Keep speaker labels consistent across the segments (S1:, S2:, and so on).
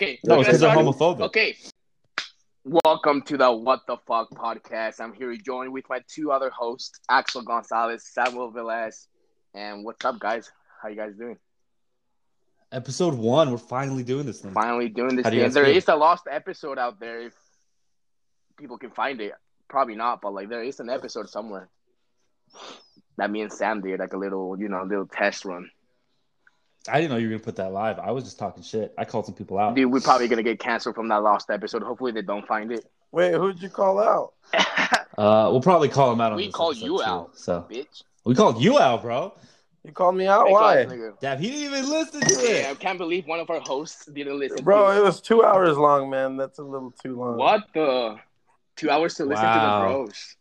S1: Okay.
S2: No, it's because they're homophobic.
S1: Okay. Welcome to the What the Fuck podcast. I'm here joined with my two other hosts, Axel Gonzalez, Samuel Velez. And what's up, guys? How you guys doing?
S2: Episode one, we're finally doing this thing.
S1: Finally doing this thing.
S2: guys
S1: There
S2: feel?
S1: is a lost episode out there if people can find it. Probably not, but like there is an episode somewhere that me and Sam did, like a little, you know, little test run.
S2: I didn't know you were gonna put that live. I was just talking shit. I called some people out.
S1: Dude, we're probably gonna get canceled from that lost episode. Hopefully they don't find it.
S3: Wait, who'd you call out?
S2: Uh, we'll probably call them out on
S1: We
S2: this
S1: called
S2: episode,
S1: you
S2: too.
S1: out.
S2: So
S1: Bitch.
S2: we called you out, bro.
S3: You called me out?
S1: Fake
S3: Why?
S1: ass nigga.
S2: Damn, he didn't even listen to
S1: Yeah, I can't believe one of our hosts didn't listen.
S3: Bro,
S1: to
S3: it was two hours long, man. That's a little too long.
S1: What the? Two hours to listen
S2: Wow.
S1: to the bros.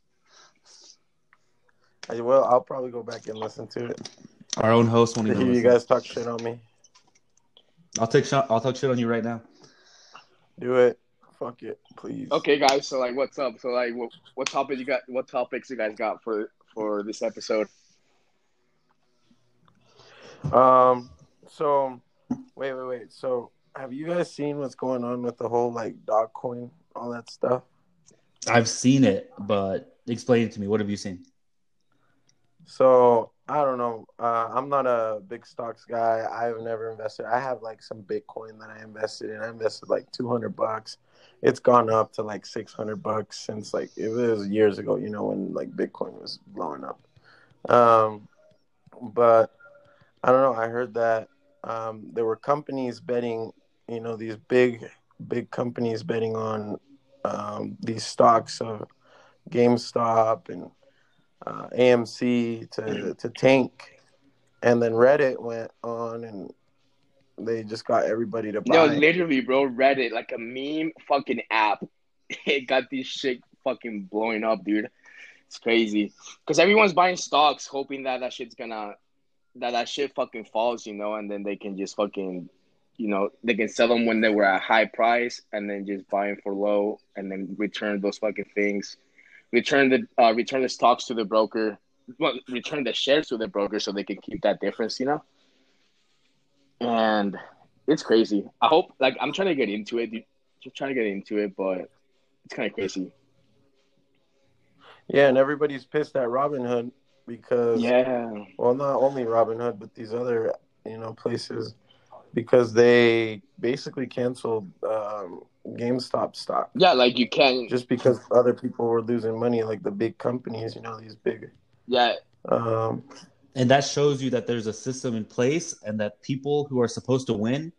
S3: I- Well, I'll probably go back and listen to it.
S2: Our own host won't
S3: To
S2: even
S3: hear you guys talk shit on me.
S2: I'll take shot. I'll talk shit on you right now.
S3: Do it. Fuck it, please.
S1: Okay, guys. So like, what's up? So like, what, what topic you got? What topics you guys got for for this episode?
S3: Um. So, wait, wait, wait. So, have you guys seen what's going on with the whole like dog coin, all that stuff?
S2: I've seen it, but explain it to me. What have you seen?
S3: So I don't know. I'm not a big stocks guy. I've never invested. I have like some Bitcoin that I invested in. I invested like 200 bucks. It's gone up to like 600 bucks since like it was years ago. You know when like Bitcoin was blowing up. Um, but I don't know. I heard that um, there were companies betting. You know these big big companies betting on um, these stocks of GameStop and uh, AMC to to tank, and then Reddit went on and they just got everybody to buy.
S1: No, literally, bro. Reddit, like a meme fucking app. It got this shit fucking blowing up, dude. It's crazy because everyone's buying stocks, hoping that that shit's gonna that that shit fucking falls, you know, and then they can just fucking, you know, they can sell them when they were at high price, and then just buy them for low, and then return those fucking things, return the uh, return the stocks to the broker, well, return the shares to the broker so they can keep that difference, you know. And it's crazy. I hope, like, I'm trying to get into it. Just trying to get into it, but it's kind of crazy.
S3: yeah, and everybody's pissed at Robinhood because
S1: Yeah.
S3: well, not only Robinhood but these other you know places because they basically canceled um, GameStop stock
S1: Yeah, like you can.
S3: just because other people were losing money, like the big companies. You know these big.
S1: Yeah,
S3: Um,
S2: And that shows you that there's a system in place, and that people who are supposed to win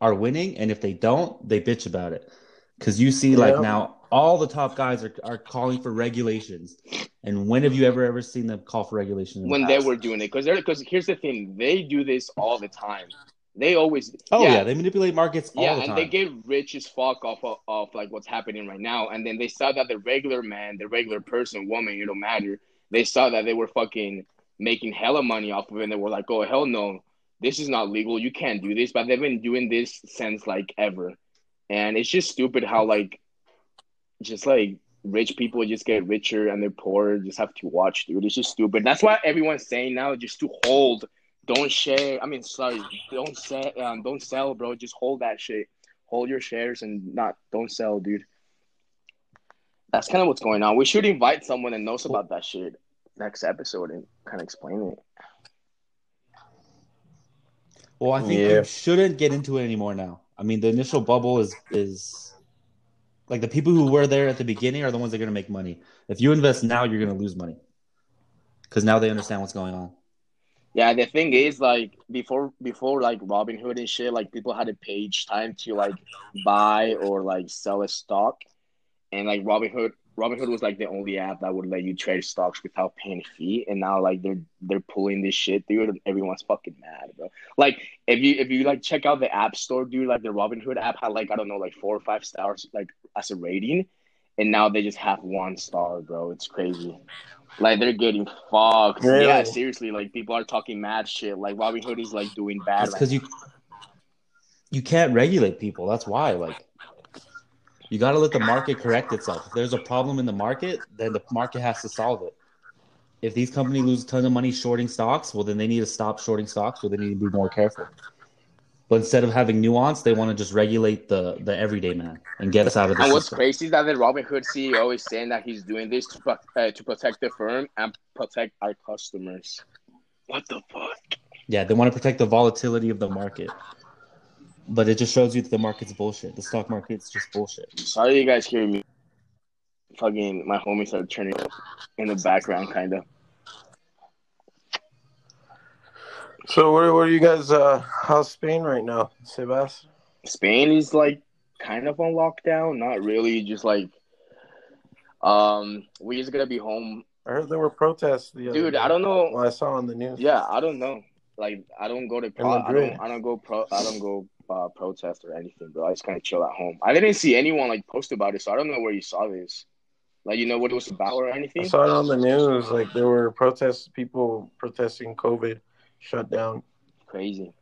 S2: are winning, and if they don't, they bitch about it. Because you see, like now, all the top guys are, are calling for regulations. And when have you ever ever seen them call for regulations? the
S1: when they were doing it, because they're because here's the thing, they do this all the time. They always.
S2: Oh yeah, they manipulate markets all
S1: yeah,
S2: the
S1: and they get rich as fuck off of, of like what's happening right now, and then they saw that the regular man, the regular person, woman, it don't matter. They saw that they were fucking making hella money off of it, and they were like, "Oh hell no, this is not legal. You can't do this." But they've been doing this since like ever, and it's just stupid how like, just like rich people just get richer and they're poor just have to watch, dude. It's just stupid. That's why everyone's saying now just to hold don't share. I mean, sorry, don't sell. Um, don't sell, bro. Just hold that shit. Hold your shares and not don't sell, dude. That's kind of what's going on. We should invite someone that knows about that shit next episode and kind of explain it.
S2: well, I think
S3: Yeah.
S2: you shouldn't get into it anymore now. I mean, the initial bubble is is like the people who were there at the beginning are the ones that are going to make money. If you invest now, you're going to lose money because now they understand what's going on.
S1: Yeah, the thing is, like before, before like Robinhood and shit, like people had to page time to like buy or like sell a stock, and like Robinhood, Robinhood was like the only app that would let you trade stocks without paying a fee. And now like they're they're pulling this shit, dude. And everyone's fucking mad, bro. Like if you if you like check out the app store, dude, like the Robinhood app had like I don't know like four or five stars like as a rating, and now they just have one star, bro. It's crazy. Like they're getting fucked. Yeah, seriously. Like people are talking mad shit. Like Robinhood is like doing bad.
S2: Because you you can't regulate people. That's why. Like you got to let the market correct itself. If there's a problem in the market, then the market has to solve it. If these companies lose a ton of money shorting stocks, well, then they need to stop shorting stocks. Well, they need to be more careful. But instead of having nuance, they want to just regulate the the everyday man and get us out of the
S1: And what's
S2: system.
S1: crazy is that the Robinhood CEO is saying that he's doing this to uh, to protect the firm and protect our customers. What the fuck?
S2: Yeah, they want to protect the volatility of the market. But it just shows you that the market's bullshit. The stock market's just bullshit.
S1: Sorry, you guys hear me. Fucking, my homies are turning up in the background, kind of.
S3: So where where are you guys? Uh, how's Spain right now, Sebas?
S1: Spain is like kind of on lockdown, not really, just like um, we just gonna be home,
S3: I heard there were protests. The other
S1: dude.
S3: day.
S1: I don't know.
S3: Well, I saw on the news.
S1: Yeah, I don't know. Like, I don't go to pro. I
S3: Madrid.
S1: don't. I don't go pro. I don't go uh, protest or anything, bro. I just kind of chill at home. I didn't see anyone like post about it, so I don't know where you saw this. Like, you know what it was about or anything?
S3: I
S1: anything?
S3: saw it on the news. Like there were protests, people protesting COVID shutdown.
S1: Crazy.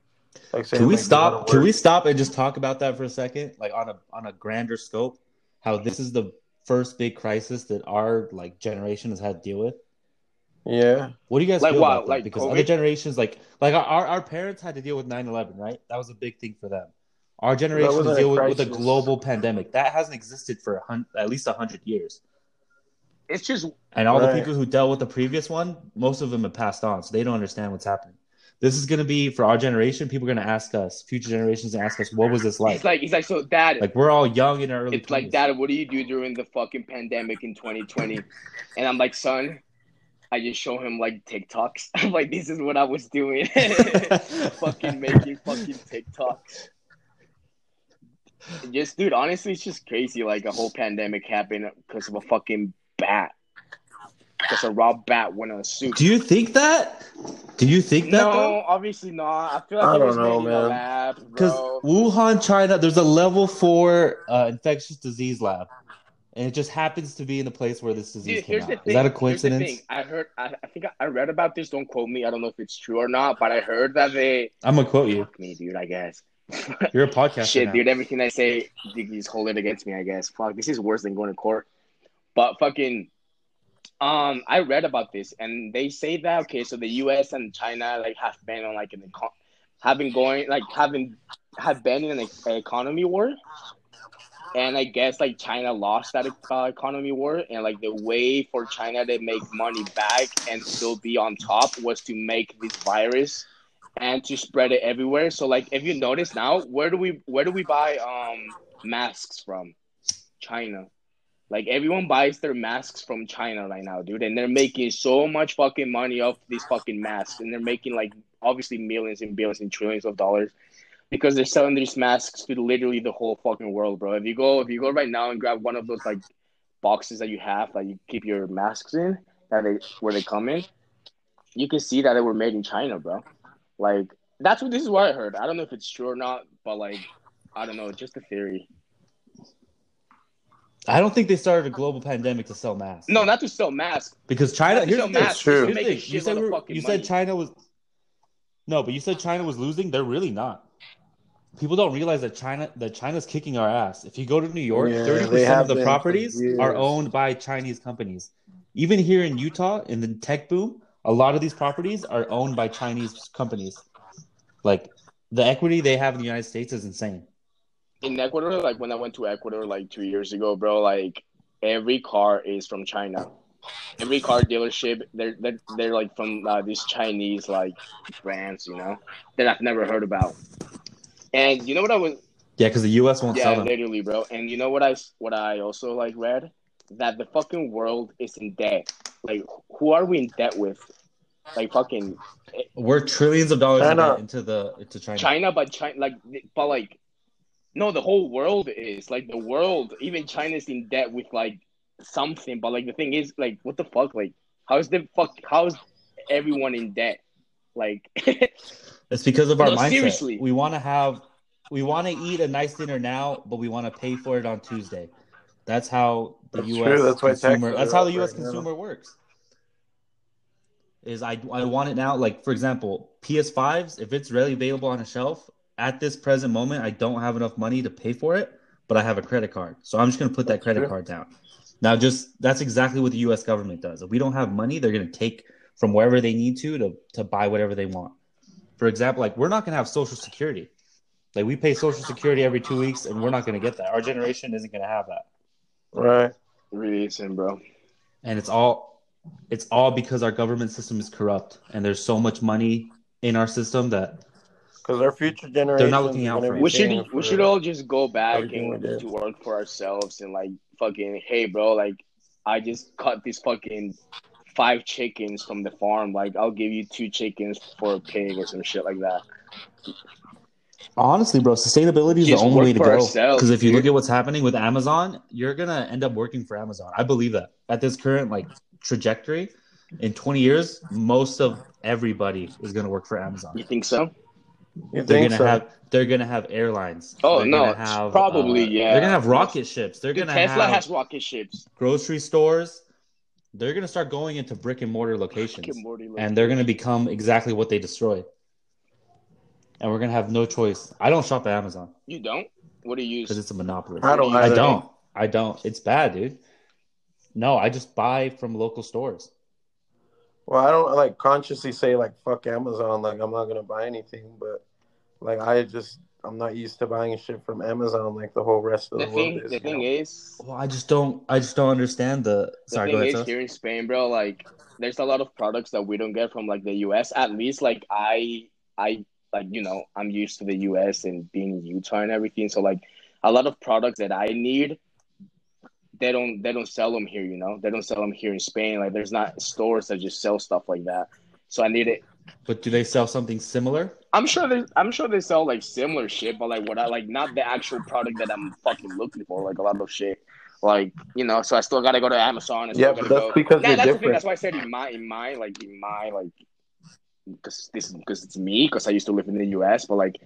S3: Like saying,
S2: Can we
S3: like,
S2: stop? Can we stop and just talk about that for a second? Like on a on a grander scope, how this is the first big crisis that our like generation has had to deal with.
S3: Yeah.
S2: What do you guys
S1: Like
S2: feel
S1: what?
S2: about that?
S1: Like
S2: because
S1: COVID?
S2: other generations, like like our, our parents had to deal with 9-11, right? That was a big thing for them. Our generation
S3: wasn't
S2: to
S3: a
S2: deal with, with a global pandemic that hasn't existed for a hun- at least hundred years.
S1: It's just
S2: And all the people who dealt with the previous one, most of them have passed on, so they don't understand what's happening. This is going to be for our generation. People are going to ask us, future generations, and ask us, "What was this like?"
S1: it's like it's like so, Dad.
S2: Like we're all young in our early.
S1: it's like, Dad, what do you do during the fucking pandemic in 2020? And I'm like, son, I just show him like TikToks. I'm like, this is what I was doing. fucking making fucking TikToks. Just, dude, honestly, it's just crazy. Like a whole pandemic happened because of a fucking bat. Because a raw bat went on a suit.
S2: Do you think that? Do you think that?
S1: no, obviously not. I feel like
S3: I
S1: it
S3: don't
S1: was
S3: know,
S1: made in a
S3: man.
S1: lab,
S2: Because. Wuhan, China, there's a level four uh, infectious disease lab, and it just happens to be in the place where this disease
S1: Dude,
S2: came out. Is that a coincidence?
S1: I heard. I, I think I read about this. Don't quote me. I don't know if it's true or not, but I heard that they.
S2: I'm gonna quote you.
S1: Fuck me, dude. I guess.
S2: You're a podcast.
S1: Shit,
S2: now.
S1: dude. Everything I say, you just hold it against me. I guess. Fuck. This is worse than going to court. But fucking. Um, I read about this, and they say that okay, so the U.S. and China like have been on like an eco- have been going like having have been in an economy war, and I guess like China lost that uh, economy war, and like the way for China to make money back and still be on top was to make this virus and to spread it everywhere. So like if you notice now, where do we where do we buy um masks from? China. Like everyone buys their masks from China right now, dude, and they're making so much fucking money off these fucking masks, and they're making like obviously millions and billions and trillions of dollars because they're selling these masks to literally the whole fucking world, bro. If you go if you go right now and grab one of those like boxes that you have that you keep your masks in, that they where they come in, you can see that they were made in China, bro. Like that's what this is what I heard. I don't know if it's true or not, but like I don't know, just a theory.
S2: I don't think they started a global pandemic to sell masks.
S1: No, not to sell masks.
S2: because China. Here's the thing.
S1: masks.
S3: true.
S2: Here's the thing. You said, we were- you said China was. No, but you said China was losing. They're really not. People don't realize that China that China's kicking our ass. If you go to New York, thirty
S3: they
S2: percent of the properties are owned by Chinese companies. Even here in Utah, in the tech boom, a lot of these properties are owned by Chinese companies. Like the equity they have in the United States is insane.
S1: in Ecuador, like when I went to Ecuador like two years ago, bro, like every car is from China. Every car dealership, they're they're, they're like from uh, these Chinese like brands, you know, that I've never heard about. And you know what I was?
S2: Yeah, because the U.S. won't
S1: Yeah,
S2: sell them.
S1: literally, bro. And you know what I what I also like read that the fucking world is in debt. Like, who are we in debt with? Like fucking
S2: We're trillions of dollars
S3: China.
S2: into the into China.
S1: China, but China, like, but like, no, the whole world is like the world. Even China's in debt with like something. But like the thing is, like, what the fuck? Like, how is the fuck? How is everyone in debt? Like,
S2: It's because of our
S1: No,
S2: mindset.
S1: seriously.
S2: We want to have, we want to eat a nice dinner now, but we want to pay for it on Tuesday. That's how the
S3: That's
S2: U.S.
S3: true. That's
S2: consumer. That's how the U.S.
S3: right now.
S2: consumer works. Is I I want it now. Like for example, PS5s. If it's readily available on a shelf at this present moment, I don't have enough money to pay for it, but I have a credit card, so I'm just gonna put that
S3: That's
S2: credit
S3: true.
S2: card down. Now, just that's exactly what the U.S. government does. If we don't have money, they're gonna take from wherever they need to to to buy whatever they want. For example, like we're not gonna have Social Security. Like we pay Social Security every two weeks, and we're not going to get that. Our generation isn't going to have that,
S3: Right.
S1: Really isn't, bro.
S2: and it's all it's all because our government system is corrupt, and there's so much money in our system that
S3: Because our future generations.
S2: looking out
S3: are gonna
S2: for
S3: be.
S1: We should
S3: paying
S1: we should all just go back and
S3: did.
S1: work for ourselves and like fucking hey bro like I just cut these fucking five chickens from the farm like I'll give you two chickens for a pig or some shit like that.
S2: honestly, bro, sustainability is
S1: Just
S2: the only way to go. Because if you
S1: dude.
S2: look at what's happening with Amazon, you're gonna end up working for Amazon. I believe that at this current like trajectory, in 20 years, most of everybody is gonna work for Amazon.
S1: You think so?
S3: You
S2: They're gonna
S3: so?
S2: have they're gonna have airlines.
S1: Oh,
S2: They're
S1: no,
S2: have,
S1: probably,
S2: uh,
S1: yeah.
S2: They're gonna have rocket ships. They're
S1: Dude,
S2: gonna
S1: Tesla
S2: have
S1: has rocket ships.
S2: grocery stores. They're gonna start going into brick and mortar locations,
S1: Rick and Morty
S2: and they're gonna become exactly what they destroy. And we're gonna have no choice. I don't shop at Amazon
S1: You don't? What do you use?
S2: because it's a monopoly.
S3: I don't.
S2: I don't. I don't. It's bad, dude. No, I just buy from local stores.
S3: Well, I don't like consciously say like fuck Amazon. Like I'm not gonna buy anything, but like I just I'm not used to buying shit from Amazon like the whole rest of the,
S1: the
S3: world
S1: thing
S3: is.
S1: the thing
S3: know?
S1: is
S2: Well, I just don't. I just don't understand the.
S1: the
S2: Sorry,
S1: thing
S2: go ahead.
S1: is here in Spain, bro, like there's a lot of products that we don't get from like the US. At least like I I like you know, I'm used to the US and being in Utah and everything. So like a lot of products that I need they don't they don't sell them here, you know. They don't sell them here in Spain. Like there's not stores that just sell stuff like that. So I need it.
S2: But do they sell something similar?
S1: I'm sure they I'm sure they sell like similar shit, but like what I like not the actual product that I'm fucking looking for. Like a lot of shit. Like you know, so I still gotta go to Amazon. And
S3: Yeah,
S1: still
S3: but
S1: gotta
S3: that's
S1: go.
S3: because
S1: Nah,
S3: you're
S1: that's the thing.
S3: different.
S1: That's why I said in my in my like in my like because this because it's me because I used to live in the U.S. But like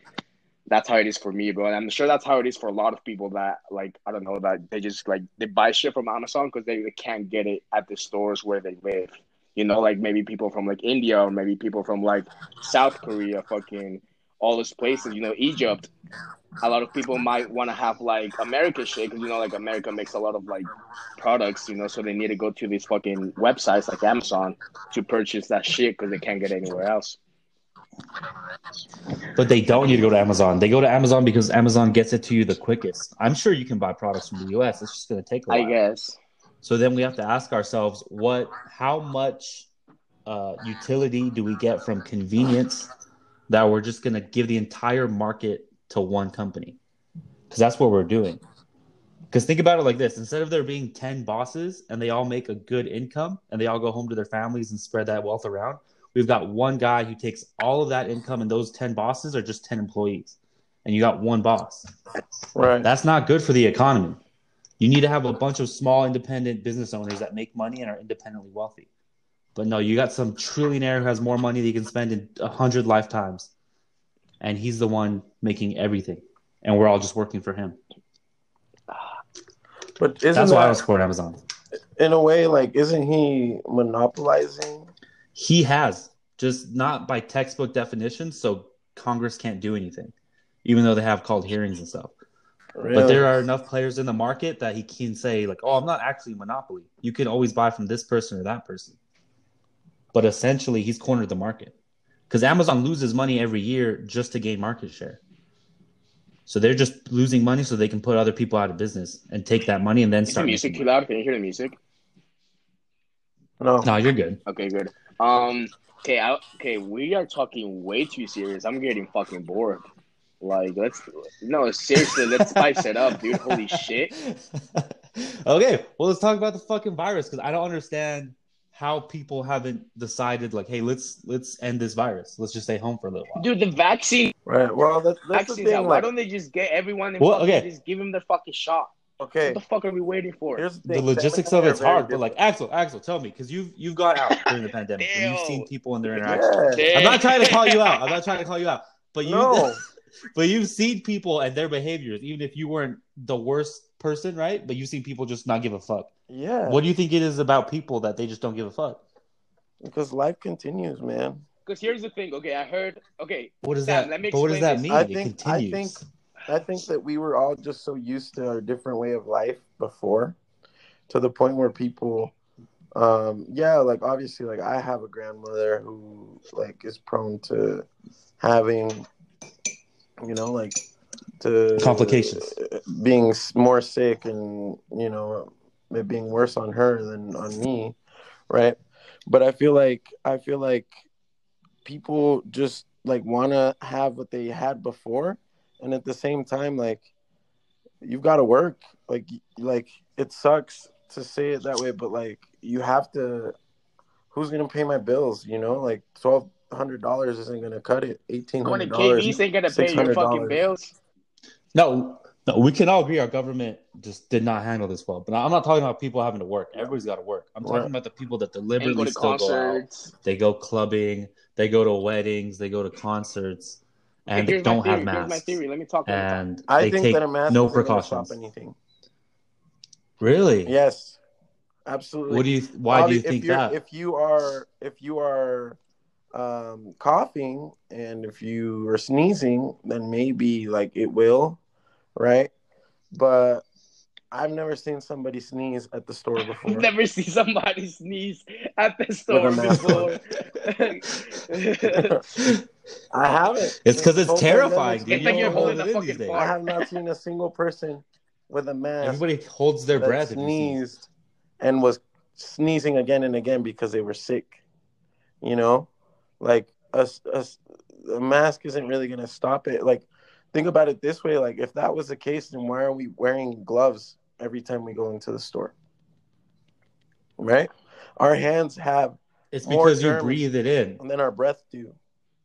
S1: that's how it is for me, bro. And I'm sure that's how it is for a lot of people that like I don't know that they just like they buy shit from Amazon because they, they can't get it at the stores where they live. You know, like maybe people from like India or maybe people from like South Korea, fucking all those places. You know, Egypt. A lot of people might want to have like American shit because you know, like America makes a lot of like products. You know, so they need to go to these fucking websites like Amazon to purchase that shit because they can't get anywhere else.
S2: But they don't need to go to Amazon. They go to Amazon because Amazon gets it to you the quickest. I'm sure you can buy products from the US. It's just going to take a while.
S1: I guess.
S2: So then we have to ask ourselves, what, how much uh, utility do we get from convenience that we're just going to give the entire market to one company? Because that's what we're doing. Because think about it like this: instead of there being ten bosses and they all make a good income and they all go home to their families and spread that wealth around, we've got one guy who takes all of that income, and those ten bosses are just ten employees, and you got one boss.
S3: Right.
S2: That's not good for the economy. You need to have a bunch of small independent business owners that make money and are independently wealthy. But no, you got some trillionaire who has more money that he can spend in a hundred lifetimes, and he's the one making everything, and we're all just working for him.
S3: But isn't
S2: That's why I
S3: that
S2: don't support Amazon.
S3: in a way like isn't he monopolizing?
S2: He has just not by textbook definition, so Congress can't do anything, even though they have called hearings and stuff.
S3: Really?
S2: But there are enough players in the market that he can say, like, oh, I'm not actually a monopoly. You can always buy from this person or that person. But essentially, he's cornered the market because Amazon loses money every year just to gain market share. So they're just losing money so they can put other people out of business and take that money and then
S1: Is the
S2: start.
S1: music too loud? Can you hear the music?
S3: no.
S2: No, you're good.
S1: Okay, good. Um, okay, I, okay, we are talking way too serious. I'm getting fucking bored. Like, let's no, seriously, let's spice it up, dude. Holy shit.
S2: okay, well, let's talk about the fucking virus because I don't understand how people haven't decided like, hey, let's let's end this virus. Let's just stay home for a little while.
S1: Dude, the vaccine
S3: Right. Well, that's, that's the thing.
S1: out. Why
S3: Like,
S1: don't they just get everyone and
S2: Well, okay.
S1: just give them their fucking shot?
S3: Okay.
S1: What the fuck are we waiting for?
S3: Here's the
S2: the logistics of it's
S3: are very
S2: hard, but like. Axel, Axel, tell me because you've you've gone out during the pandemic and you've seen people in their interactions.
S3: yeah.
S2: I'm not trying to call you out. I'm not trying to call you out, but you
S3: No.
S2: but you've seen people and their behaviors, even if you weren't the worst person, right? But you've seen people just not give a fuck.
S3: Yeah.
S2: What do you think it is about people that they just don't give a fuck?
S3: Because life continues, man.
S1: Because here's the thing. Okay, I heard. Okay,
S2: What does
S1: Sam,
S2: that?
S1: let me
S2: But what does that
S1: this.
S2: mean?
S3: I
S2: it
S3: think- I
S2: continues.
S3: think- I think that we were all just so used to our different way of life before, to the point where people, um, yeah, like obviously, like I have a grandmother who like is prone to having, you know, like to
S2: Complications.
S3: being more sick and you know it being worse on her than on me, right? But I feel like I feel like people just like want to have what they had before, and at the same time, like you've got to work. Like like it sucks to say it that way, but like you have to. Who's gonna pay my bills? You know, like twelve hundred dollars isn't gonna cut it. Eighteen
S1: When the
S3: hundred dollars.
S1: KBs ain't gonna pay your fucking bills.
S2: No, no, we can all agree our government just did not handle this well. But I'm not talking about people having to work. Everybody's got to work. I'm talking
S3: Right.
S2: about the people that deliberately
S1: go to
S2: still go out. They go clubbing, they go to weddings, they go to concerts, and
S1: Okay,
S2: they don't have
S1: theory, Here's my
S2: masks.
S1: theory. Let me talk. Let me.
S2: And
S3: I
S2: they
S3: think
S2: take
S3: that a mask
S2: no
S3: isn't
S2: precautions.
S3: anything.
S2: Really?
S3: Yes, absolutely.
S2: What do you? Why do you think
S3: if you're,
S2: that?
S3: If you are if you are um, coughing and if you are sneezing, then maybe like it will, right? But I've never seen somebody sneeze at the store before.
S1: Never see somebody sneeze at the store before.
S3: I haven't.
S2: It's because it's
S3: Whole
S2: terrifying. dude.
S1: It's like
S2: You
S1: you're holding
S2: what
S1: a fucking
S2: these
S1: fart.
S3: I have not seen a single person with a mask
S2: Everybody holds their breath. If you
S3: sneezed and was sneezing again and again because they were sick. You know, like a, a, a mask isn't really going to stop it. Like, think about it this way: like, if that was the case, then why are we wearing gloves every time we go into the store? Right? Our hands have,
S2: It's
S3: more
S2: because you
S3: germs.
S2: breathe it in.
S3: and then our breath do.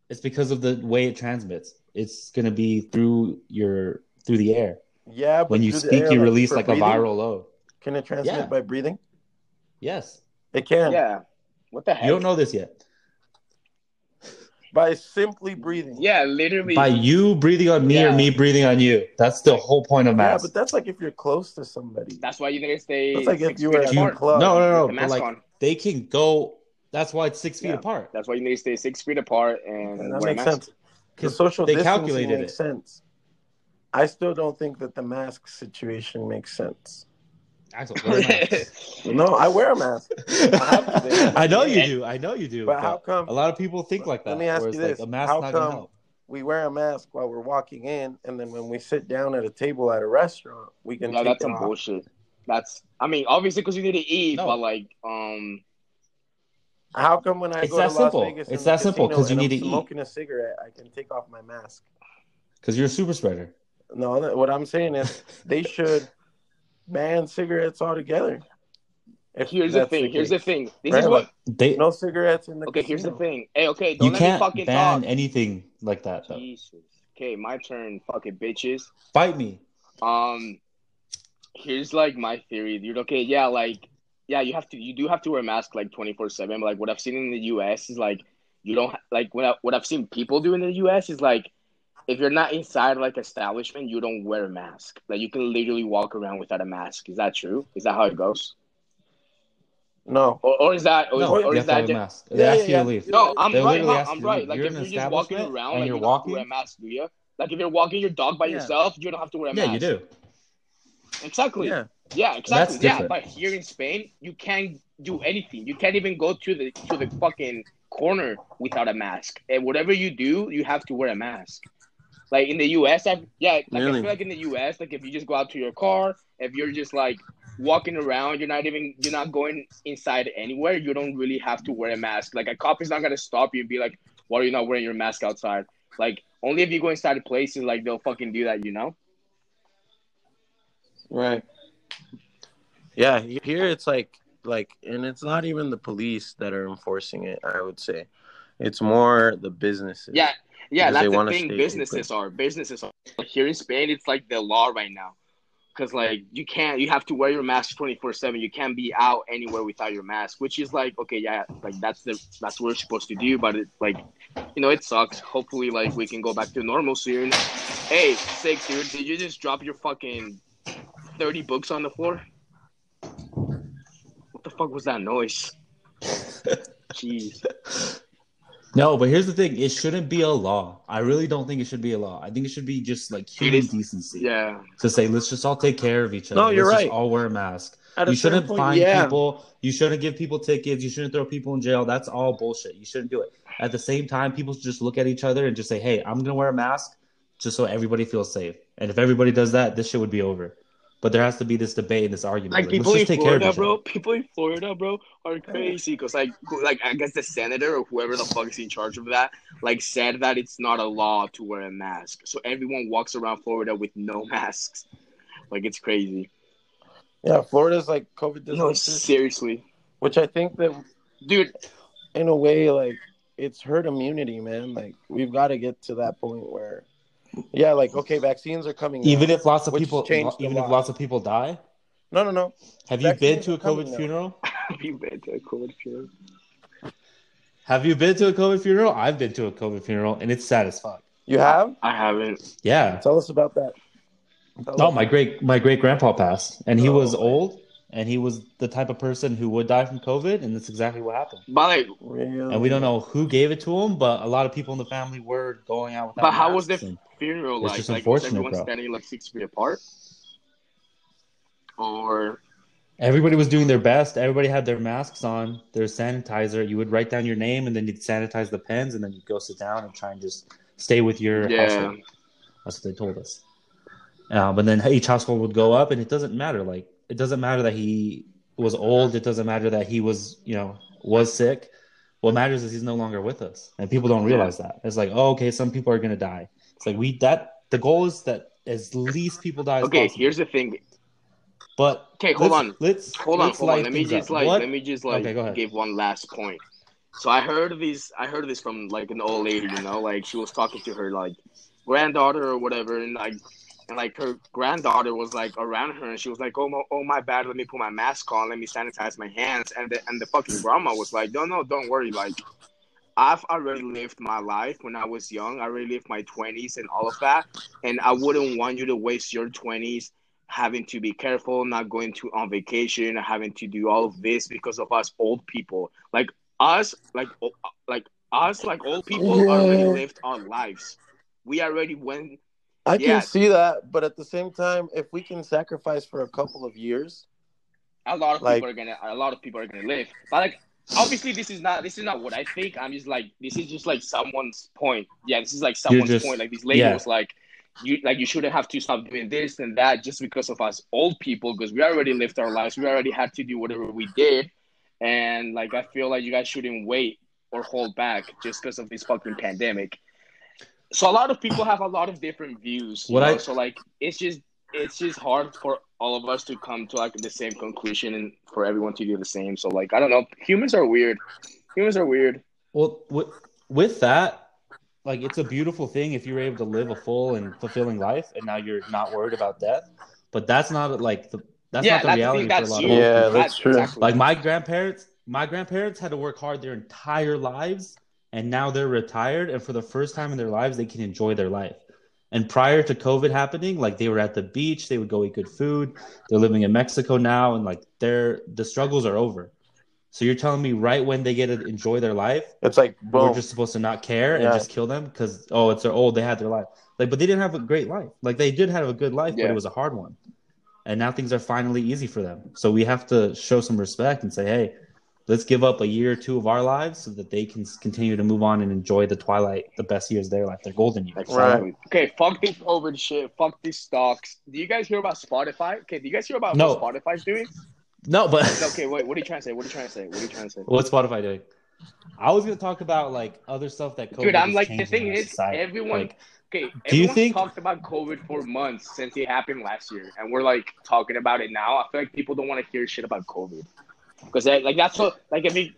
S2: It's because of the way it transmits. It's gonna be through your through the air.
S3: Yeah, but
S2: When you speak,
S3: air,
S2: you
S3: like,
S2: release like
S3: breathing,
S2: a viral load.
S3: Can it transmit
S2: Yeah.
S3: by breathing?
S2: Yes.
S3: It can.
S1: yeah. What the heck?
S2: You don't know this yet.
S3: By simply breathing.
S1: Yeah, literally.
S2: By you breathing on me or me breathing on you. That's the whole point of
S3: Yeah, but that's like if you're close to somebody.
S1: That's why you need to stay
S3: That's like if you
S1: feet
S3: were at
S2: You-
S3: a club.
S2: no, no, no.
S1: the mask
S2: like
S1: on.
S2: they can go. That's why it's six feet
S1: Yeah.
S2: apart.
S1: That's why you need to stay six feet apart and,
S3: And that
S1: wear a
S3: makes
S1: mask.
S3: sense. The
S2: Because
S3: social
S2: they
S3: distancing
S2: calculated
S3: makes
S2: it.
S3: sense. I still don't think that the mask situation makes sense.
S2: Axel, wear a mask.
S3: No, I wear a mask. have to do.
S2: I know you do. I know you do.
S3: But how come
S2: a lot of people think like that.
S3: Let me ask you this.
S2: Like a mask
S3: How
S2: not
S3: come-
S2: help.
S3: we wear a mask while we're walking in, and then when we sit down at a table at a restaurant, we can
S1: no,
S3: take
S1: that's
S3: it
S1: some
S3: off?
S1: bullshit. That's. I mean, obviously, because you need to eat,
S2: No.
S1: but like, um,
S3: How come when I
S2: It's
S3: go
S2: that
S3: to Las
S2: simple.
S3: Vegas,
S2: It's that simple,
S3: casino
S2: 'cause you
S3: and
S2: need
S3: I'm
S2: to eat.
S3: smoking a cigarette, I can take off my mask.
S2: Because you're a super spreader.
S3: No, what I'm saying is they should ban cigarettes altogether. If
S1: here's the
S3: that's
S1: thing. here's the thing. This
S3: Right,
S1: is what.
S2: They
S3: No cigarettes in the
S1: Okay, here's the thing. Hey, okay, don't
S2: you
S1: let
S2: can't
S1: fucking
S2: ban
S1: talk.
S2: anything like that though.
S1: Jesus. Okay, my turn. Fucking bitches.
S2: Fight me.
S1: Um, here's like my theory, dude. Okay, yeah, like, yeah, you have to, you do have to wear a mask like twenty four seven. Like, what I've seen in the U.S. is like, you don't like what I, what I've seen people do in the U.S. is like, if you're not inside like establishment, you don't wear a mask. Like, you can literally walk around without a mask. Is that true? Is that how it goes?
S3: No.
S1: Or, or is that, or,
S2: No,
S1: or is
S2: have to
S1: that
S2: a
S1: just,
S2: mask. They
S3: Yeah, yeah,
S2: you
S3: yeah.
S1: no? I'm
S2: They
S1: right. Huh? I'm right. Like,
S2: You're
S1: if you're just walking around, like,
S2: you're
S1: you don't
S2: walking-
S1: wear a mask, do you? Like, if you're walking your dog by
S2: Yeah.
S1: yourself, you don't have to wear a mask.
S2: Yeah, you do.
S1: Exactly.
S3: Yeah.
S1: Yeah, exactly. Yeah, but here in Spain, you can't do anything. You can't even go to the to the fucking corner without a mask. And whatever you do, you have to wear a mask. Like in the US, I've, yeah, like I feel like in the US, like if you just go out to your car, if you're just like walking around, you're not even you're not going inside anywhere, you don't really have to wear a mask. Like a cop is not gonna stop you and be like, Why are you not wearing your mask outside? Like only if you go inside places like they'll fucking do that, you know?
S3: Right. Yeah, here it's like like and it's not even the police that are enforcing it, I would say. It's more the businesses.
S1: Yeah, yeah, that's the thing. Businesses are businesses are here in Spain. It's like the law right now, because like you can't. You have to wear your mask twenty four seven. You can't be out anywhere without your mask, which is like okay, yeah, like that's the that's what we're supposed to do. But it like, you know, it sucks. Hopefully, like we can go back to normal soon. Hey, sick dude, did you just drop your fucking thirty books on the floor? What the fuck was that noise? Jeez.
S2: No, but here's the thing: it shouldn't be a law. I really don't think it should be a law. I think it should be just like human
S1: is-
S2: decency
S1: Yeah.
S2: to say, let's just all take care of each other.
S3: No, you're
S2: let's
S3: right.
S2: Just all wear a mask.
S3: At
S2: You
S3: certain
S2: shouldn't
S3: point,
S2: fine
S3: yeah.
S2: people. You shouldn't give people tickets. You shouldn't throw people in jail. That's all bullshit. You shouldn't do it. At the same time, people should just look at each other and just say, "Hey, I'm gonna wear a mask just so everybody feels safe." And if everybody does that, this shit would be over. But there has to be this debate and this argument.
S1: Like
S2: Like,
S1: people
S2: let's
S1: in
S2: just take care of
S1: Florida, bro. People in Florida, bro, are crazy because like, like I guess the senator or whoever the fuck is in charge of that, like said that it's not a law to wear a mask, so everyone walks around Florida with no masks. Like it's crazy.
S3: Yeah, Florida's like COVID
S1: No, seriously,
S3: which I think that
S1: dude.
S3: in a way, like it's herd immunity, man. Like we've got to get to that point where, yeah, like okay, vaccines are coming.
S2: Even
S3: out.
S2: if lots of people,
S3: changed
S2: even if lots of people die,
S3: no, no, no.
S2: have you been to a COVID
S3: now.
S2: funeral?
S1: you been to a COVID funeral?
S2: Have you been to a COVID funeral? I've been to a COVID funeral, and it's sad as fuck.
S3: You have?
S1: I haven't.
S2: Yeah.
S3: Tell us about that. Tell
S2: No,
S3: us.
S2: my great my great grandpa passed, and he
S3: Oh,
S2: was
S3: man.
S2: old, and he was the type of person who would die from COVID, and that's exactly what happened.
S1: But like,
S3: Really?
S2: And we don't know who gave it to him, but a lot of people in the family were going out without.
S1: but how was the
S2: and-
S1: funeral like? was everyone
S2: bro.
S1: standing like six feet apart? Or
S2: Everybody was doing their best. Everybody had their masks on, their sanitizer. You would write down your name, and then you'd sanitize the pens, and then you'd go sit down and try and just stay with your
S1: yeah,
S2: household. That's what they told us. Um, and then each household would go up, and it doesn't matter. Like it doesn't matter that he was old. It doesn't matter that he was, you know, was sick. What matters is he's no longer with us, and people don't realize that. It's like, oh, okay, some people are gonna die. It's like we that the goal is that as least people die as
S1: okay.
S2: possible.
S1: Here's the thing.
S2: but
S1: Okay, hold on.
S2: Let's
S1: Hold on,
S2: let's
S1: hold on. Let me just
S2: up.
S1: like
S2: What-
S1: let me just like
S2: Okay,
S1: give one last point. So I heard these I heard this from like an old lady, you know, like she was talking to her like granddaughter or whatever, and like and like her granddaughter was like around her, and she was like, "Oh my, oh my bad, let me put my mask on, let me sanitize my hands," and the and the fucking grandma was like, "No, no, don't worry, like." I've already lived my life when I was young. I already lived my 20s and all of that. And I wouldn't want you to waste your 20s having to be careful, not going to on vacation, having to do all of this because of us old people. Like us, like like us, like old people
S3: Yeah.
S1: already lived our lives. We already went.
S3: I
S1: Yeah.
S3: can see that, but at the same time, if we can sacrifice for a couple of years,
S1: A lot of
S3: Like-
S1: people are gonna. A lot of people are gonna live. But like, obviously, this is not. This is not what I think. I'm just like. This is just like someone's point. Yeah, this is like someone's
S2: just-
S1: point. Like this lady
S2: yeah.
S1: was like. You like you shouldn't have to stop doing this and that just because of us old people because we already lived our lives. We already had to do whatever we did, and like I feel like you guys shouldn't wait or hold back just because of this fucking pandemic. So a lot of people have a lot of different views. you
S2: What I-
S1: so like it's just it's just hard for all of us to come to like the same conclusion and for everyone to do the same. So like I don't know, humans are weird. Humans are weird.
S2: Well, with, with that, like it's a beautiful thing if you're able to live a full and fulfilling life, and now you're not worried about death. But that's not like the that's
S1: yeah,
S2: not the
S1: that's,
S2: reality
S1: that's
S2: for a lot
S1: you.
S2: of
S3: Yeah, that's true.
S1: Exactly.
S2: Like my grandparents, my grandparents had to work hard their entire lives, and now they're retired, and for the first time in their lives, they can enjoy their life. And prior to COVID happening, like they were at the beach, they would go eat good food. They're living in Mexico now, and like their the struggles are over. So you're telling me right when they get to enjoy their life,
S3: it's like boom.
S2: we're just supposed to not care and
S3: Yeah.
S2: just kill them because oh it's their old they had their life like but they didn't have a great life like they did have a good life but it was a hard one and now things are finally easy for them so we have to show some respect and say hey let's give up a year or two of our lives so that they can continue to move on and enjoy the twilight the best years of their life their golden years
S1: Exactly. Okay, fuck this COVID shit. Fuck these stocks. Do you guys hear about Spotify? Okay, do you guys hear about
S2: No.
S1: what Spotify's doing?
S2: no but
S1: Okay, wait. What are you trying to say? What are you trying to say? What are you trying to say?
S2: what's spotify doing i was going to talk about like other stuff that COVID
S1: Dude, I'm
S2: is
S1: like the thing is,
S2: society.
S1: everyone.
S2: Like,
S1: Okay,
S2: Do you think-
S1: talked about COVID for months since it happened last year, and we're like talking about it now. I feel like people don't want to hear shit about COVID because like that's what like I mean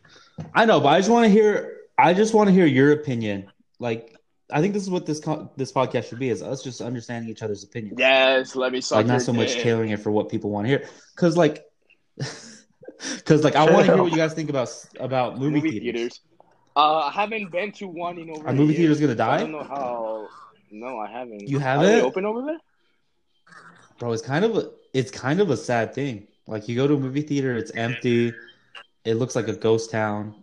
S2: I know, but I just want to hear. I just want to hear your opinion. Like, I think this is what this co- this podcast should be: is us just understanding each other's opinions.
S1: yes, let me suck
S2: like not so much tailoring it for what people want to hear. Because like, because like I want to hear what you guys think about about movie,
S1: movie
S2: theaters.
S1: theaters. Uh, I haven't been to one in over.
S2: Are
S1: a
S2: movie theaters gonna
S1: so I
S2: die?
S1: don't know how. No, I haven't.
S2: You haven't?
S1: open over there?
S2: Bro, it's kind of a it's kind of a sad thing. Like you go to a movie theater, it's empty. It looks like a ghost town,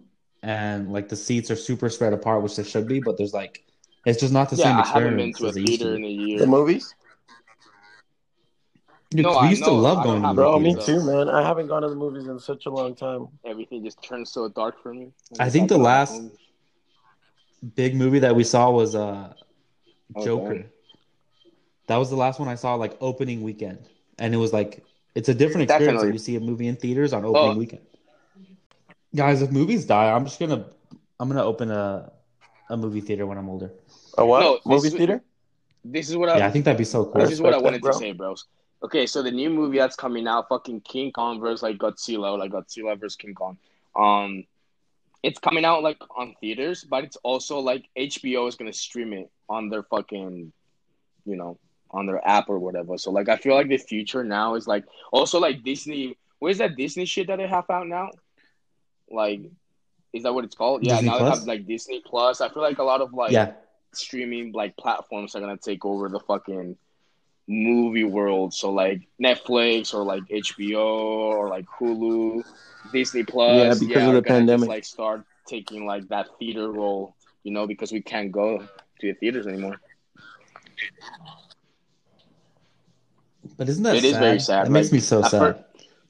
S2: and like the seats are super spread apart, which they should be. But there's like, it's just not the
S1: yeah,
S2: same
S1: I haven't been
S2: experience
S1: to a
S2: as to
S1: theater in a year.
S3: the movies,
S2: Dude,
S1: No,
S2: 'cause we
S1: I
S2: used to
S1: know.
S2: love going
S1: don't
S2: to
S1: have
S2: movie
S3: bro. Me
S2: theaters.
S3: too, man. I haven't gone to the movies in such a long time.
S1: Everything just turned so dark for me.
S2: I think the last big movie that we saw was uh
S1: Oh,
S2: Joker.
S1: damn.
S2: That was the last one I saw like opening weekend, and it was like it's a different experience
S1: Definitely.
S2: when you see a movie in theaters on opening
S1: Oh.
S2: weekend. Guys, if movies die, I'm just gonna I'm gonna open a a movie theater when I'm older.
S3: A what?
S1: No, this
S3: Movie
S1: is-
S3: theater?
S1: This is what I
S2: Yeah, I think that'd be so cool.
S1: This is what I wanted
S3: that,
S1: to say, bros. Okay, so the new movie that's coming out, fucking King Kong versus like Godzilla, like Godzilla versus King Kong. Um, it's coming out like on theaters, but it's also like HBO is gonna stream it on their fucking, you know, on their app or whatever. So like, I feel like the future now is like also like Disney. Where's that Disney shit that they have out now? Like, is that what it's called? Yeah,
S2: Disney
S1: now
S2: Plus?
S1: they have like Disney Plus. I feel like a lot of like
S2: yeah,
S1: streaming like platforms are gonna take over the fucking movie world. So like Netflix or like HBO or like Hulu, Disney Plus.
S3: Yeah, because of the pandemic.
S1: Just, like start taking like that theater role, you know, because we can't go to the theaters anymore.
S2: But isn't that
S1: It is
S2: sad?
S1: very sad,
S2: That makes me so sad.
S1: fir-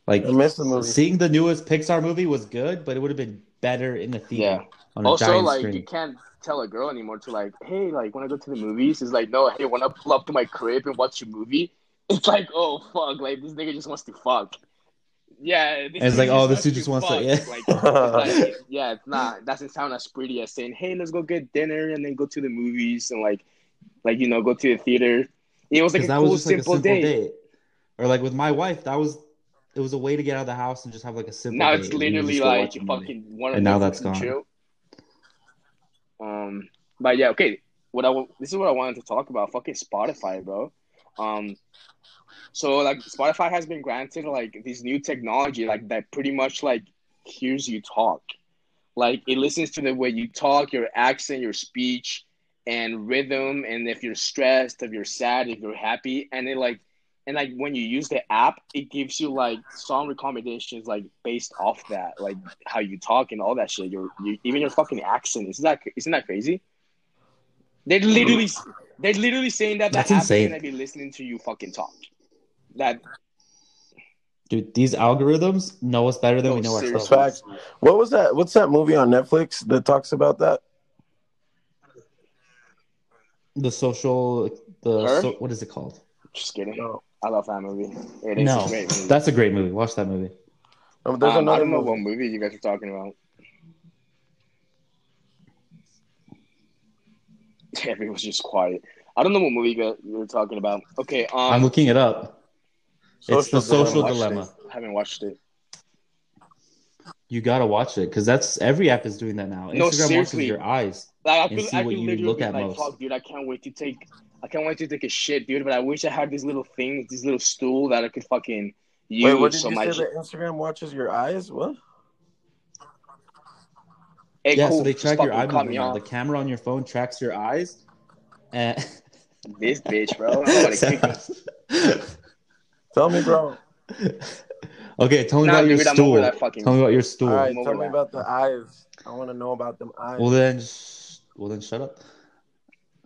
S2: like
S3: I the movie.
S2: seeing the newest Pixar movie was good, but it would have been better in the theater
S1: Yeah.
S2: on a
S1: Also,
S2: giant
S1: like
S2: screen.
S1: you can't tell a girl anymore to like, hey, like when I go to the movies, it's like, no, hey, when I pull up to my crib and watch a movie, it's like, oh fuck, like this nigga just wants to fuck. Yeah,
S2: And it's like, oh, this dude just wants to- yeah.
S1: Like, it's like, yeah, it's not. Doesn't sound as pretty as saying, hey, let's go get dinner and then go to the movies and like, like you know, go to the theater. It was like a cool,
S2: just like a
S1: simple,
S2: simple
S1: day.
S2: date. Or like with my wife, that was it was a way to get out of the house and just have like a simple.
S1: Now it's literally like you fucking want
S2: And now that's gone.
S1: Chill. Um, but yeah, okay. What I this is what I wanted to talk about. Fucking Spotify, bro. Um, so like Spotify has been granted like this new technology, like that pretty much like hears you talk. Like it listens to the way you talk, your accent, your speech, and rhythm, and if you're stressed, if you're sad, if you're happy, and it like and like when you use the app, it gives you like song recommendations like based off that, like how you talk and all that shit. Your you, even your fucking accent. Isn't that isn't that crazy? They're literally they're literally saying that the
S2: That's
S1: app
S2: insane.
S1: is gonna be listening to you fucking talk. That
S2: Dude, these algorithms know us better than
S1: no,
S2: we know
S1: seriously.
S2: ourselves.
S3: Facts. What was that? What's that movie on Netflix that talks about that?
S2: The social, the so, what is it called?
S1: Just kidding.
S3: No.
S1: I love that movie. It is
S2: no,
S1: a great movie.
S2: that's a great movie. Watch that movie.
S3: Um, there's
S1: Um, I
S3: another
S1: don't know
S3: movie.
S1: what movie you guys are talking about. Everyone's just quiet. I don't know what movie you guys- were talking about. Okay, um,
S2: I'm looking it up. it's the social
S1: I
S2: dilemma.
S1: I haven't watched it.
S2: You gotta watch it because that's every app is doing that now.
S1: No,
S2: Instagram
S1: seriously.
S2: watches your eyes.
S1: Like I
S2: And
S1: feel,
S2: see
S1: I
S2: what you
S1: literally
S2: look at
S1: like,
S2: most.
S1: fuck, dude. I can't wait to take. I can't wait to take a shit, dude. But I wish I had this little thing, this little stool that I could fucking use.
S3: Wait, what did
S1: so
S3: you
S1: my
S3: say? That Instagram watches your eyes? What?
S1: Hey,
S2: yeah,
S1: cool,
S2: so they
S1: just
S2: track your
S1: fucking
S2: eye movement
S1: me
S2: now. The camera on your phone tracks your eyes. And
S1: This bitch, bro. I'm about to kick.
S3: Tell me, bro.
S2: okay, tell me
S1: Nah,
S2: about your
S1: dude, I'm
S2: stool.
S1: fucking.
S2: Tell me about your stool.
S3: All right, tell me about the eyes. I want to know about them eyes.
S2: Well then, sh- well then, shut up.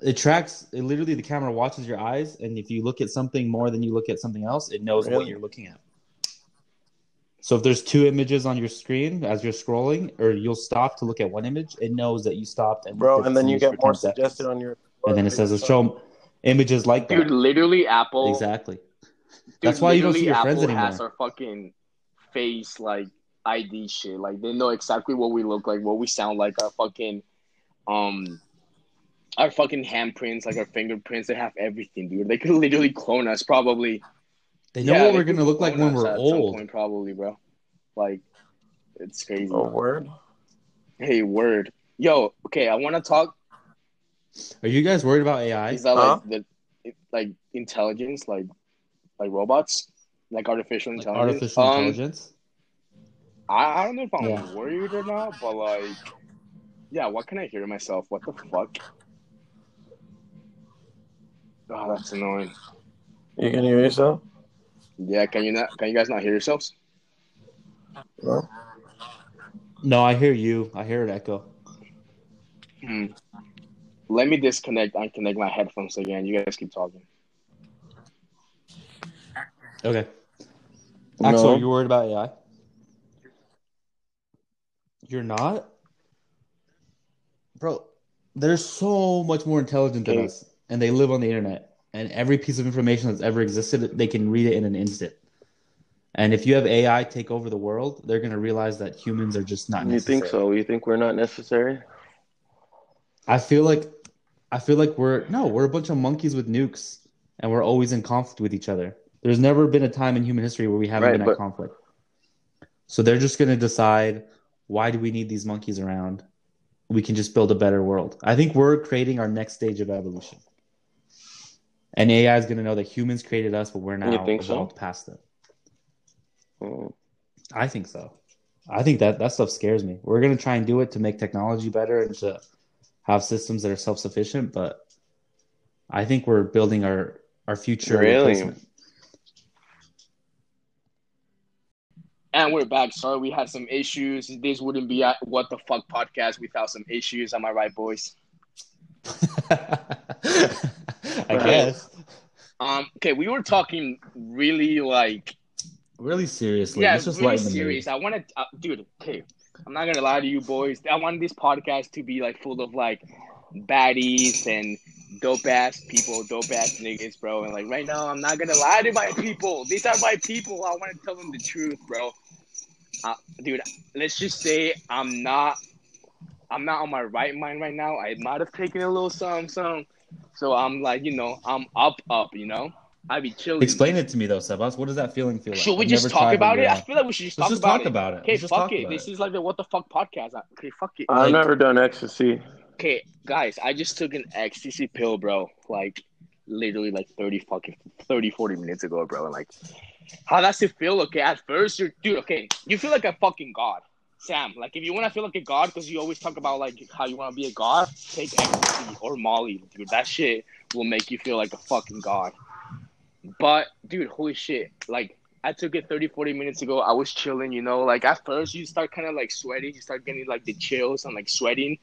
S2: It tracks. It literally the camera watches your eyes, and if you look at something more than you look at something else, it knows what you're looking at. So if there's two images on your screen as you're scrolling, or you'll stop to look at one image, it knows that you stopped and
S3: bro,
S2: looked at
S3: and then you
S2: image
S3: get
S2: for
S3: more
S2: 10 seconds.
S3: suggested on your.
S2: and then it says let's show images like that.
S1: Dude, literally, Apple.
S2: exactly.
S1: Dude,
S2: That's why you don't see your
S1: literally,
S2: friends
S1: Apple has
S2: anymore.
S1: our fucking face like ID shit. Like they know exactly what we look like, what we sound like, our fucking um our fucking handprints, like our fingerprints, they have everything, dude. They could literally clone us probably.
S2: They know
S1: Yeah,
S2: what
S1: they
S2: we're gonna look like when we're
S1: at some
S2: old.
S1: point, probably, bro. Like it's crazy.
S3: Oh, word.
S1: Hey, word. Yo, okay, I wanna talk
S2: Are you guys worried about AI?
S1: is that
S3: Huh?
S1: like the like intelligence, like like robots? Like artificial
S2: Like
S1: intelligence.
S2: artificial
S1: Um,
S2: intelligence?
S1: I, I don't know if I'm
S2: Yeah.
S1: worried or not, but like, yeah, what can I hear myself? What the fuck? Oh, that's annoying.
S3: You can hear yourself?
S1: Yeah, can you not? Can you guys not hear yourselves?
S3: No.
S2: No, I hear you. I hear an echo.
S1: Hmm. Let me disconnect and connect my headphones again. You guys keep talking.
S2: Okay. Axel,
S3: No.
S2: are you worried about AI? You're not? Bro, they're so much more intelligent than us, and they live on the internet. and every piece of information that's ever existed, they can read it in an instant. And if you have AI take over the world, they're going to realize that humans are just not
S3: You
S2: necessary.
S3: think so? You think we're not necessary?
S2: I feel like I feel like we're no, we're a bunch of monkeys with nukes and we're always in conflict with each other. There's never been a time in human history where we haven't
S3: Right,
S2: been at
S3: but-
S2: conflict. So they're just going to decide why do we need these monkeys around? We can just build a better world. I think we're creating our next stage of evolution. And AI is going to know that humans created us, but we're now
S3: You think so?
S2: evolved past them.
S3: Mm.
S2: I think so. I think that that stuff scares me. We're gonna try and do it to make technology better and to have systems that are self sufficient, but I think we're building our our future
S3: Really?
S1: And we're back. Sorry, we had some issues. This wouldn't be a what the fuck podcast without some issues. Am I right, boys?
S2: I
S3: Right.
S2: guess.
S1: Um. Okay, we were talking really like
S2: Really seriously.
S1: yeah, really
S2: lighten the mood.
S1: serious. I want to, uh, dude. Okay, I'm not gonna lie to you, boys. I want this podcast to be like full of like baddies and dope ass people, dope ass niggas, bro. And like right now, I'm not gonna lie to my people. These are my people. I want to tell them the truth, bro. Uh, dude, let's just say I'm not, I'm not on my right mind right now. I might have taken a little something, something. So I'm like, you know, I'm up, up. You know, I be chilling.
S2: Explain it to me though, Sebas. What does that feeling feel like?
S1: Should we
S2: I've
S1: just talk about
S2: one,
S1: it? I feel like we should just
S2: Let's
S1: talk
S2: just
S1: about
S2: talk
S1: it.
S2: about it.
S1: Okay,
S2: Let's just
S1: fuck
S2: talk
S1: it.
S2: about
S1: This
S2: it.
S1: is like the what the fuck podcast. Okay, fuck it.
S3: I've
S2: Like-
S3: never done ecstasy.
S1: Okay, guys, I just took an ecstasy pill, bro. Like literally like 30 fucking 30 40 minutes ago, bro. And like how does it feel? Okay, at first you're dude, okay, you feel like a fucking god. Sam, like if you want to feel like a god because you always talk about like how you want to be a god, take ecstasy or Molly, dude. That shit will make you feel like a fucking god. But dude, holy shit, like I took it 30, 40 minutes ago. I was chilling, you know. Like at first, you start kind of like sweating. You start getting like the chills and like sweating.